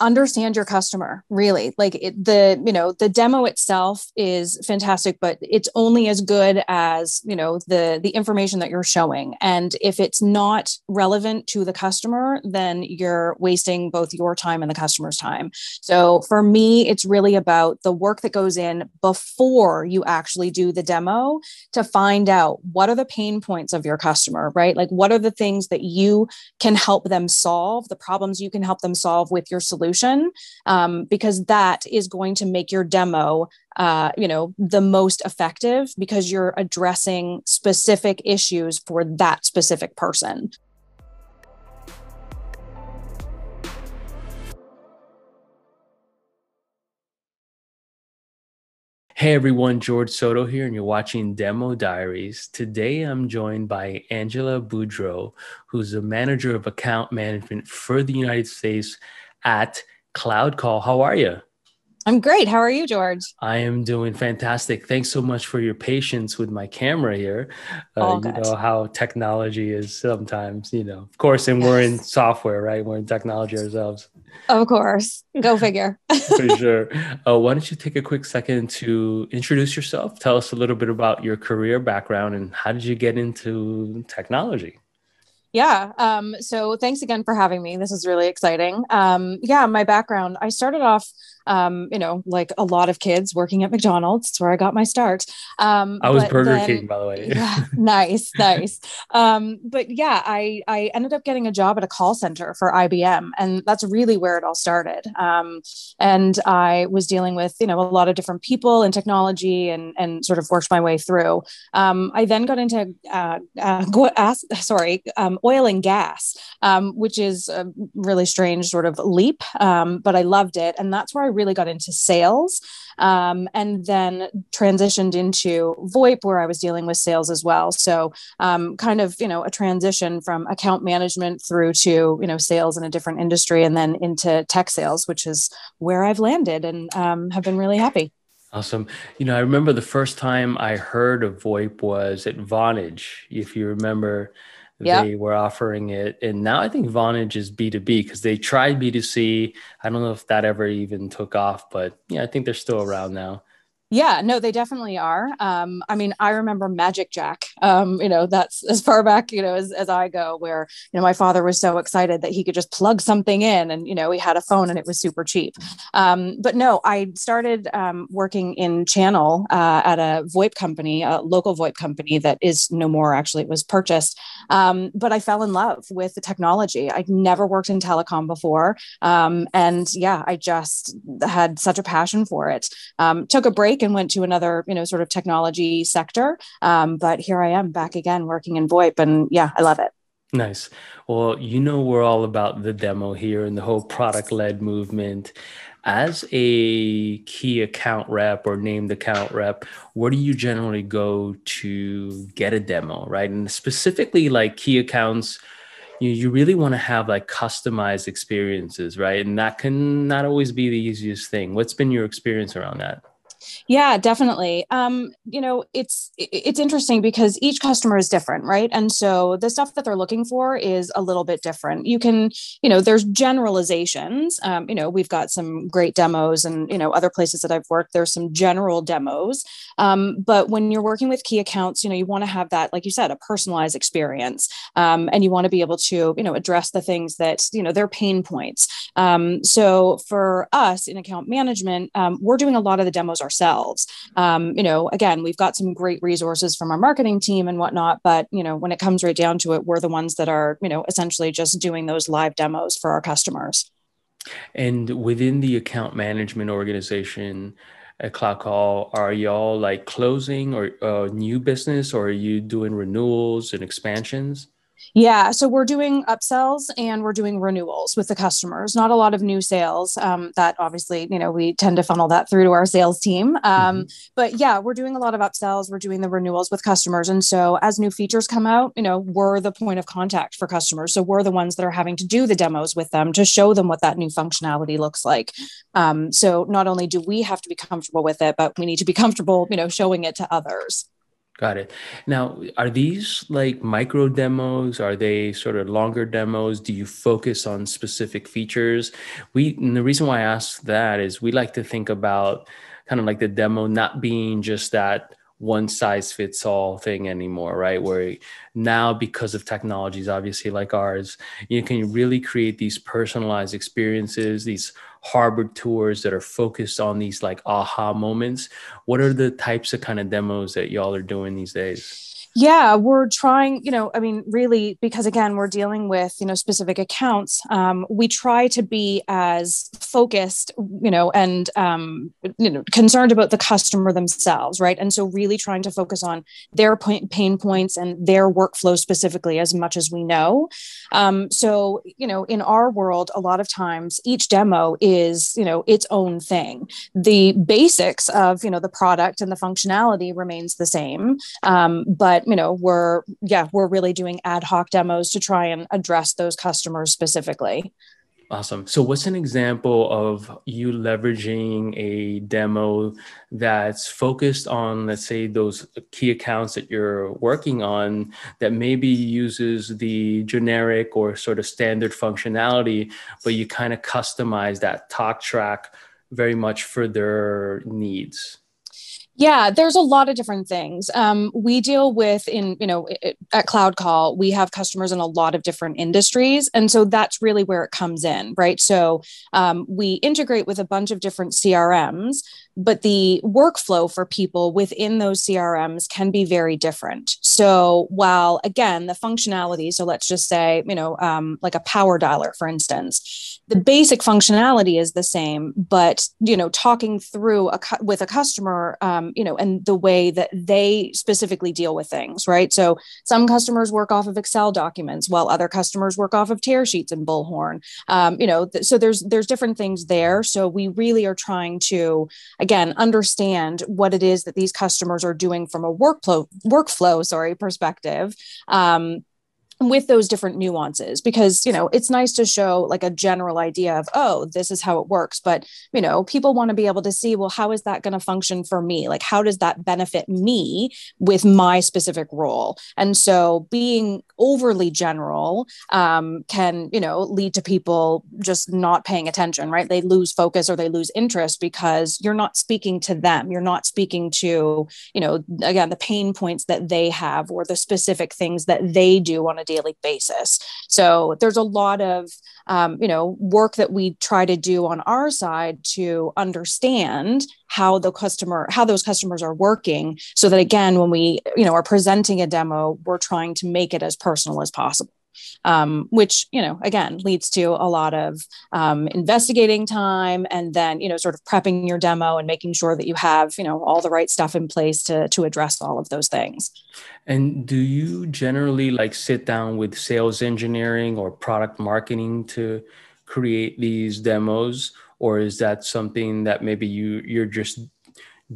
understand your customer really. Like it, the you know the demo itself is fantastic but it's only as good as you know the the information that you're showing. And if it's not relevant to the customer then you're wasting both your time and the customer's time. So for me it's really about the work that goes in before you actually do the demo to find out what are the pain points of your customer right? Like what are the things that you can help them solve the problems you can help them solve with your solution solution um, because that is going to make your demo uh, you know the most effective because you're addressing specific issues for that specific person Hey everyone, George Soto here, and you're watching Demo Diaries. Today I'm joined by Angela Boudreau, who's the manager of account management for the United States at Cloud Call. How are you? I'm great. How are you, George? I am doing fantastic. Thanks so much for your patience with my camera here. Uh, you know how technology is sometimes, you know, of course, and we're in software, right? We're in technology ourselves. Of course. Go figure. for sure. Uh, why don't you take a quick second to introduce yourself? Tell us a little bit about your career background and how did you get into technology? Yeah. Um, so thanks again for having me. This is really exciting. Um, yeah, my background, I started off um, you know, like a lot of kids working at McDonald's. It's where I got my start. Um, I was Burger then, King, by the way. yeah, nice, nice. Um, but yeah, I I ended up getting a job at a call center for IBM, and that's really where it all started. Um, and I was dealing with you know a lot of different people and technology, and and sort of worked my way through. Um, I then got into uh, uh, uh, sorry, um, oil and gas, um, which is a really strange sort of leap, um, but I loved it, and that's where I really got into sales um, and then transitioned into VoIP, where I was dealing with sales as well. So, um, kind of, you know, a transition from account management through to, you know, sales in a different industry and then into tech sales, which is where I've landed and um, have been really happy. Awesome. You know, I remember the first time I heard of VoIP was at Vonage. If you remember, yep. they were offering it. And now I think Vonage is B2B because they tried B2C. I don't know if that ever even took off, but yeah, I think they're still around now. Yeah, no, they definitely are. Um, I mean, I remember Magic Jack. Um, you know, that's as far back, you know, as, as I go, where, you know, my father was so excited that he could just plug something in and, you know, he had a phone and it was super cheap. Um, but no, I started um, working in channel uh, at a VoIP company, a local VoIP company that is no more actually, it was purchased. Um, but I fell in love with the technology. I'd never worked in telecom before. Um, and yeah, I just had such a passion for it. took a break break and went to another, you know, sort of technology sector. Um, but here I am back again working in VoIP, and yeah, I love it. Nice. Well, you know, we're all about the demo here and the whole product led movement. As a key account rep or named account rep, where do you generally go to get a demo, right? And specifically, like key accounts, you, you really want to have like customized experiences, right? And that can not always be the easiest thing. What's been your experience around that? Yeah, definitely. Um, you know, it's it's interesting because each customer is different, right? And so the stuff that they're looking for is a little bit different. You can, you know, there's generalizations. Um, you know, we've got some great demos, and you know, other places that I've worked, there's some general demos. Um, but when you're working with key accounts, you know, you want to have that, like you said, a personalized experience, um, and you want to be able to, you know, address the things that you know their pain points. Um, so for us in account management, um, we're doing a lot of the demos ourselves. Um, you know, again, we've got some great resources from our marketing team and whatnot, but you know, when it comes right down to it, we're the ones that are, you know, essentially just doing those live demos for our customers. And within the account management organization, at Cloud Call, are y'all like closing or uh, new business, or are you doing renewals and expansions? Yeah, so we're doing upsells and we're doing renewals with the customers. Not a lot of new sales. Um, that obviously, you know, we tend to funnel that through to our sales team. Um, mm-hmm. But yeah, we're doing a lot of upsells. We're doing the renewals with customers, and so as new features come out, you know, we're the point of contact for customers. So we're the ones that are having to do the demos with them to show them what that new functionality looks like. Um, so not only do we have to be comfortable with it, but we need to be comfortable, you know, showing it to others. Got it. Now, are these like micro demos? Are they sort of longer demos? Do you focus on specific features? We and the reason why I ask that is we like to think about kind of like the demo not being just that one size fits all thing anymore, right? Where now, because of technologies, obviously like ours, you can really create these personalized experiences, these harbor tours that are focused on these like aha moments. What are the types of kind of demos that y'all are doing these days? Yeah we're trying you know i mean really because again we're dealing with you know specific accounts um, we try to be as focused you know and um, you know concerned about the customer themselves right? And so really trying to focus on their pain points and their workflow specifically as much as we know. Um, so you know in our world a lot of times each demo is you know its own thing. The basics of you know the product and the functionality remains the same um, but but you know we're yeah we're really doing ad hoc demos to try and address those customers specifically Awesome. So, what's an example of you leveraging a demo that's focused on, let's say, those key accounts that you're working on that maybe uses the generic or sort of standard functionality, but you kind of customize that talk track very much for their needs? Yeah, there's a lot of different things. Um, we deal with in, you know, at Cloud Call, we have customers in a lot of different industries. And so that's really where it comes in, right? So um, we integrate with a bunch of different CRMs but the workflow for people within those CRMs can be very different. So while again the functionality, so let's just say you know um, like a power dialer, for instance, the basic functionality is the same, but you know talking through a with a customer, you know, and the way that they specifically deal with things, right? So some customers work off of Excel documents, while other customers work off of tear sheets and Bullhorn. Um, you know, th- so there's there's different things there. So we really are trying to again understand what it is that these customers are doing from a workflow workflow sorry perspective um, with those different nuances because you know it's nice to show like a general idea of oh this is how it works but you know people want to be able to see well how is that going to function for me? Like how does that benefit me with my specific role? And so being overly general um, can you know lead to people just not paying attention right? They lose focus or they lose interest because you're not speaking to them. You're not speaking to you know again the pain points that they have or the specific things that they do on a daily basis. So there's a lot of um, you know work that we try to do on our side to understand how the customer how those customers are working so that again when we you know are presenting a demo we're trying to make it as personal as possible um, which you know again leads to a lot of um, investigating time and then you know sort of prepping your demo and making sure that you have you know all the right stuff in place to to address all of those things. And do you generally like sit down with sales engineering or product marketing to create these demos? Or is that something that maybe you you're just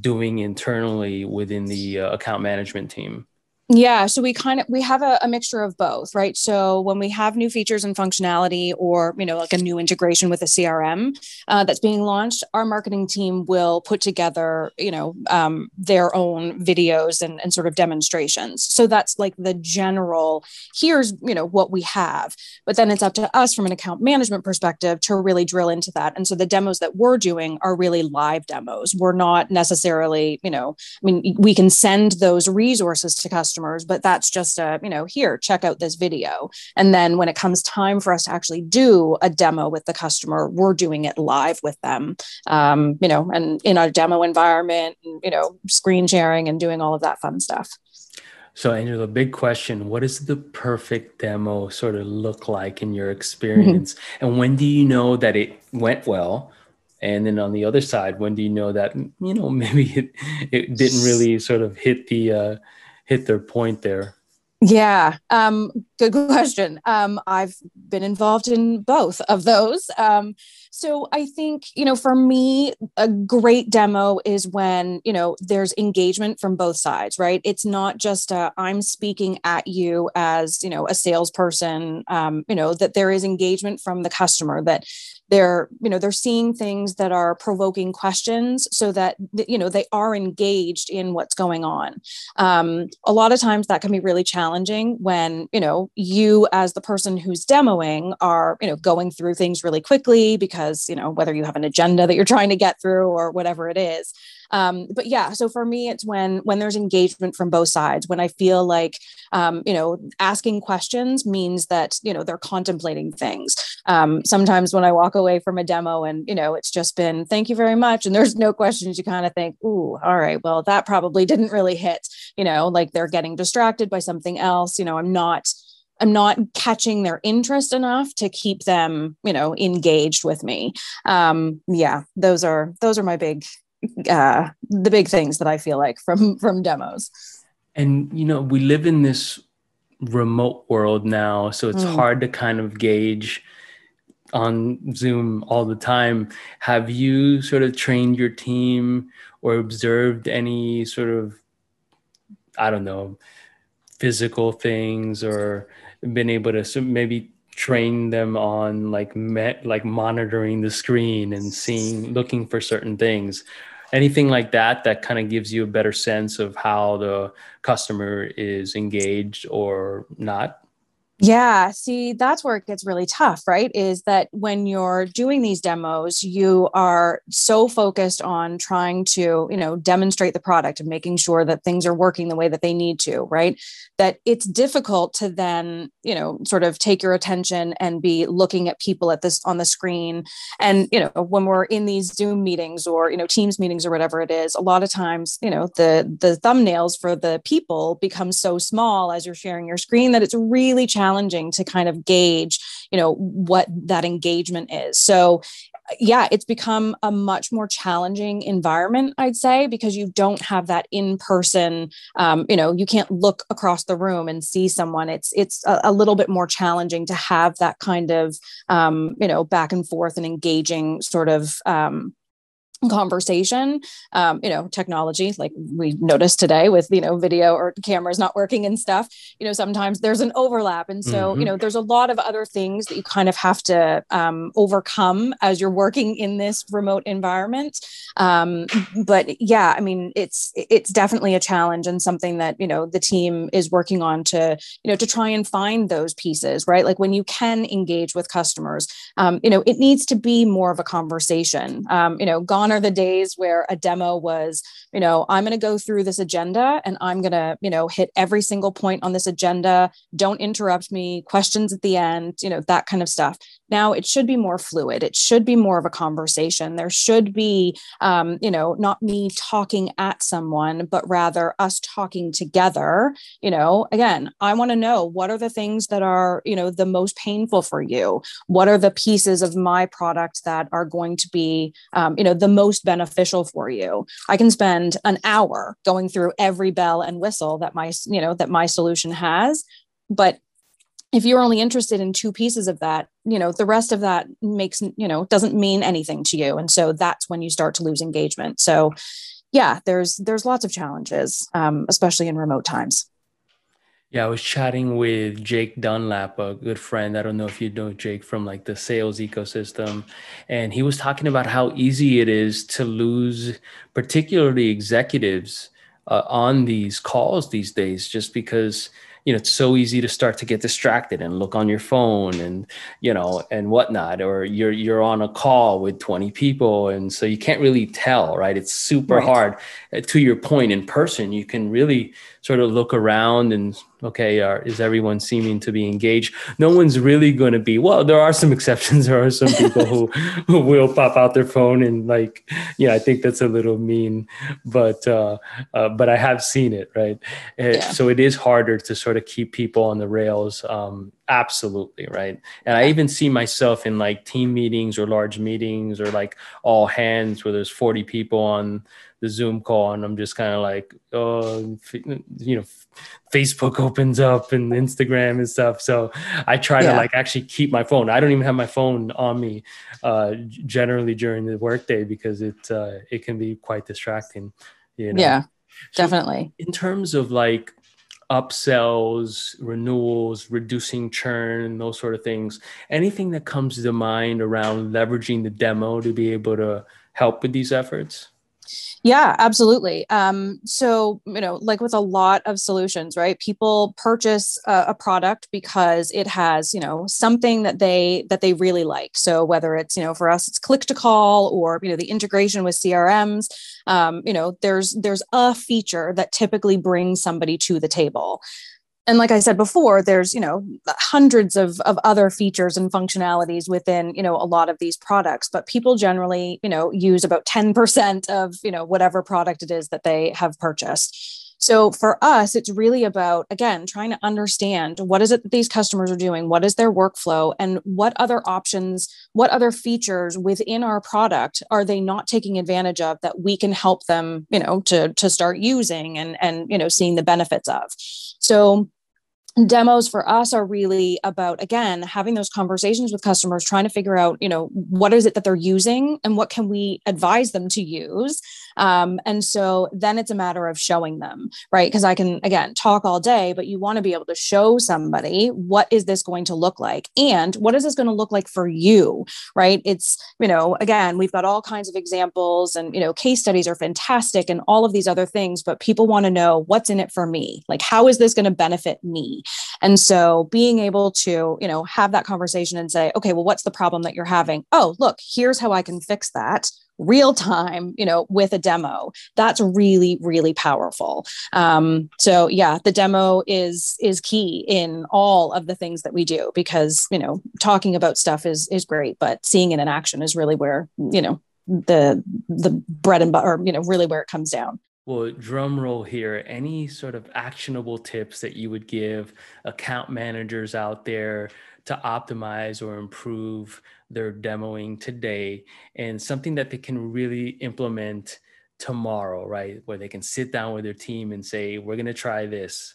doing internally within the uh, account management team yeah, so we kind of we have a, a, mixture of both, right? So when we have new features and functionality, or you know, like a new integration with a CRM uh, that's being launched, our marketing team will put together, you know, um, their own videos and, and sort of demonstrations. So that's like the general. Here's you know what we have, but then it's up to us from an account management perspective to really drill into that. And so the demos that we're doing are really live demos. We're not necessarily, you know, I mean, we can send those resources to customers customers, but that's just a, you know, here, check out this video. And then when it comes time for us to actually do a demo with the customer, we're doing it live with them, um, you know, and in our demo environment, you know, screen sharing and doing all of that fun stuff. So, Angela, big question. What does the perfect demo sort of look like in your experience? and when do you know that it went well? And then on the other side, when do you know that, you know, maybe it, it didn't really sort of hit the, uh, hit their point there? Yeah, um, good question. Um, I've been involved in both of those. Um, so I think, you know, for me, a great demo is when, you know, there's engagement from both sides, right? It's not just i I'm speaking at you as, you know, a salesperson, um, you know, that there is engagement from the customer that they're you know they're seeing things that are provoking questions so that you know they are engaged in what's going on. Um, a lot of times that can be really challenging when you know you as the person who's demoing are you know going through things really quickly because you know whether you have an agenda that you're trying to get through or whatever it is um, but yeah so for me it's when when there's engagement from both sides when i feel like um, you know asking questions means that you know they're contemplating things um, sometimes when i walk away from a demo and you know it's just been thank you very much and there's no questions you kind of think ooh all right well that probably didn't really hit you know like they're getting distracted by something else you know i'm not I'm not catching their interest enough to keep them, you know, engaged with me. Um, yeah, those are those are my big uh, the big things that I feel like from from demos. And you know, we live in this remote world now, so it's mm. hard to kind of gauge on Zoom all the time. Have you sort of trained your team or observed any sort of I don't know physical things or been able to maybe train them on like me, like monitoring the screen and seeing looking for certain things anything like that that kind of gives you a better sense of how the customer is engaged or not yeah, see, that's where it gets really tough, right? Is that when you're doing these demos, you are so focused on trying to, you know, demonstrate the product and making sure that things are working the way that they need to, right? That it's difficult to then, you know, sort of take your attention and be looking at people at this on the screen. And, you know, when we're in these Zoom meetings or, you know, Teams meetings or whatever it is, a lot of times, you know, the the thumbnails for the people become so small as you're sharing your screen that it's really challenging challenging to kind of gauge you know what that engagement is so yeah, it's become a much more challenging environment, I'd say, because you don't have that in person. Um, you know, you can't look across the room and see someone. It's it's a, a little bit more challenging to have that kind of um, you know back and forth and engaging sort of um, conversation um, you know technology like we noticed today with you know video or cameras not working and stuff you know sometimes there's an overlap. And so mm-hmm. you know there's a lot of other things that you kind of have to um, overcome as you're working in this remote environment. Um, but yeah i mean it's it's definitely a challenge and something that you know the team is working on to you know to try and find those pieces right? Like when you can engage with customers um, you know it needs to be more of a conversation. Um, you know gone are the days where a demo was, you know, I'm going to go through this agenda and I'm going to, you know, hit every single point on this agenda. Don't interrupt me, questions at the end, you know, that kind of stuff. Now it should be more fluid. It should be more of a conversation. There should be, um, you know, not me talking at someone, but rather us talking together. You know, again, I want to know what are the things that are, you know, the most painful for you? What are the pieces of my product that are going to be, um, you know, the most beneficial for you? I can spend an hour going through every bell and whistle that my, you know, that my solution has but if you're only interested in two pieces of that you know the rest of that makes you know doesn't mean anything to you. And so that's when you start to lose engagement. So yeah there's there's lots of challenges um, especially in remote times. Yeah i was chatting with jake dunlap a good friend. I don't know if you know jake from like the sales ecosystem. And he was talking about how easy it is to lose particularly executives uh, on these calls these days just because you know it's so easy to start to get distracted and look on your phone and you know and whatnot or you're you're on a call with 20 people and so you can't really tell right it's super right. hard uh, to your point in person you can really sort of look around and okay, are, is everyone seeming to be engaged? No one's really going to be. Well, there are some exceptions. There are some people who, who will pop out their phone and like, yeah, I think that's a little mean, but uh, uh, but I have seen it, right? It, yeah. So it is harder to sort of keep people on the rails. Um, absolutely, right. And I even see myself in like team meetings or large meetings or like all hands where there's 40 people on the Zoom call, and I'm just kind of like, oh, you know, Facebook opens up and Instagram and stuff. So I try yeah. to like actually keep my phone. I don't even have my phone on me uh, generally during the workday because it uh, it can be quite distracting. You know? Yeah, definitely. So in terms of like upsells, renewals, reducing churn, those sort of things. Anything that comes to mind around leveraging the demo to be able to help with these efforts? Yeah, absolutely. Um, so, you know, like with a lot of solutions, right? People purchase a, a, product because it has, you know, something that they that they really like. So whether it's, you know, for us, it's click to call or you know the integration with CRMs. Um, you know, there's there's a feature that typically brings somebody to the table and like i said before there's you know hundreds of, of other features and functionalities within you know a lot of these products but people generally you know use about 10% of you know whatever product it is that they have purchased so for us, it's really about, again, trying to understand what is it that these customers are doing? What is their workflow? And what other options, what other features within our product are they not taking advantage of that we can help them, you know, to, to start using and, and, you know, seeing the benefits of. So demos for us are really about again having those conversations with customers trying to figure out you know what is it that they're using and what can we advise them to use um, and so then it's a matter of showing them right? Because i can again talk all day but you want to be able to show somebody what is this going to look like and what is this going to look like for you right? It's you know again we've got all kinds of examples and you know case studies are fantastic and all of these other things but people want to know what's in it for me. Like how is this going to benefit me? And so being able to, you know, have that conversation and say, okay, well, what's the problem that you're having? Oh, look, here's how I can fix that real time you know with a demo. That's really really powerful. Um, so yeah the demo is is key in all of the things that we do because you know talking about stuff is is great but seeing it in action is really where you know the the bread and butter you know really where it comes down. Well, drum roll here. Any sort of actionable tips that you would give account managers out there to optimize or improve their demoing today and something that they can really implement tomorrow, right? Where they can sit down with their team and say, we're going to try this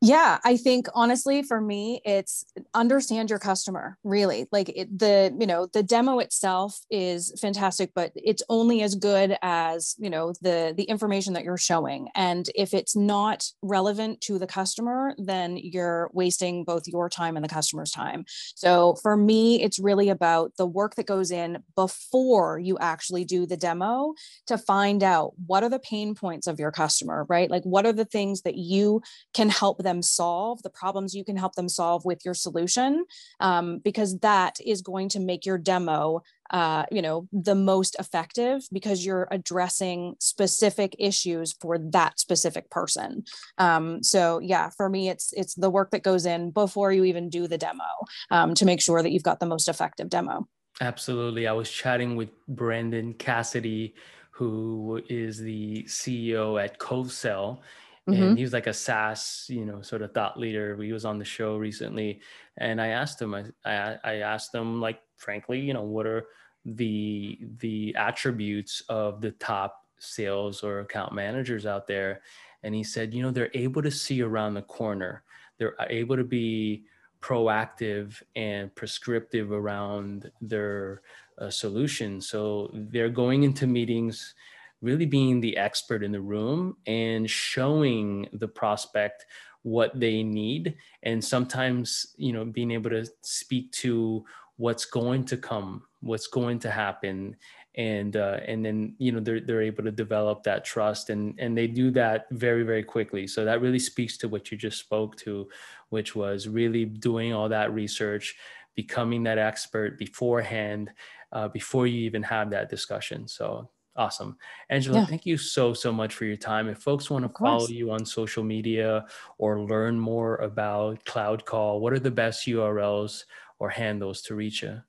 yeah i think honestly for me it's understand your customer really. Like it, the you know the demo itself is fantastic but it's only as good as you know the the information that you're showing. And if it's not relevant to the customer then you're wasting both your time and the customer's time. So for me it's really about the work that goes in before you actually do the demo to find out what are the pain points of your customer right? Like what are the things that you can help them solve, the problems you can help them solve with your solution, um, because that is going to make your demo uh, you know the most effective because you're addressing specific issues for that specific person. Um, so yeah for me it's it's the work that goes in before you even do the demo um, to make sure that you've got the most effective demo. Absolutely. I was chatting with brandon cassidy who is the ceo at covesell Mm-hmm. and he was like a SaaS, you know, sort of thought leader. He was on the show recently, and I asked him, I, I, I asked him, like, frankly, you know, what are the the attributes of the top sales or account managers out there? And he said, you know, they're able to see around the corner. They're able to be proactive and prescriptive around their uh, solution. So they're going into meetings really being the expert in the room and showing the prospect what they need. And sometimes you know being able to speak to what's going to come what's going to happen. And uh, and then you know they're, they're able to develop that trust and and they do that very very quickly. So that really speaks to what you just spoke to which was really doing all that research becoming that expert beforehand uh, before you even have that discussion. So Awesome. Angela, yeah. thank you so, so much for your time. If folks want to follow you on social media or learn more about Cloud Call, what are the best URLs or handles to reach you?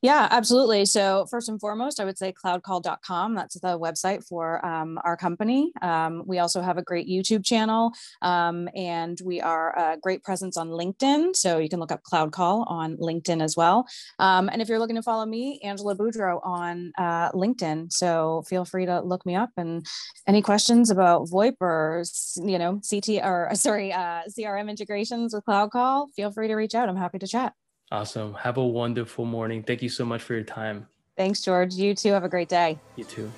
Yeah, absolutely. So first and foremost, I would say cloudcall.com. That's the website for um, our company. Um, we also have a great YouTube channel um, and we are a great presence on LinkedIn. So you can look up Cloud Call on LinkedIn as well. Um, and if you're looking to follow me, Angela Boudreau on uh, LinkedIn. So feel free to look me up and any questions about VoIP or, you know, CT or sorry, uh, CRM integrations with Cloud Call, feel free to reach out. I'm happy to chat. Awesome. Have a wonderful morning. Thank you so much for your time. Thanks, George. You too. Have a great day. You too.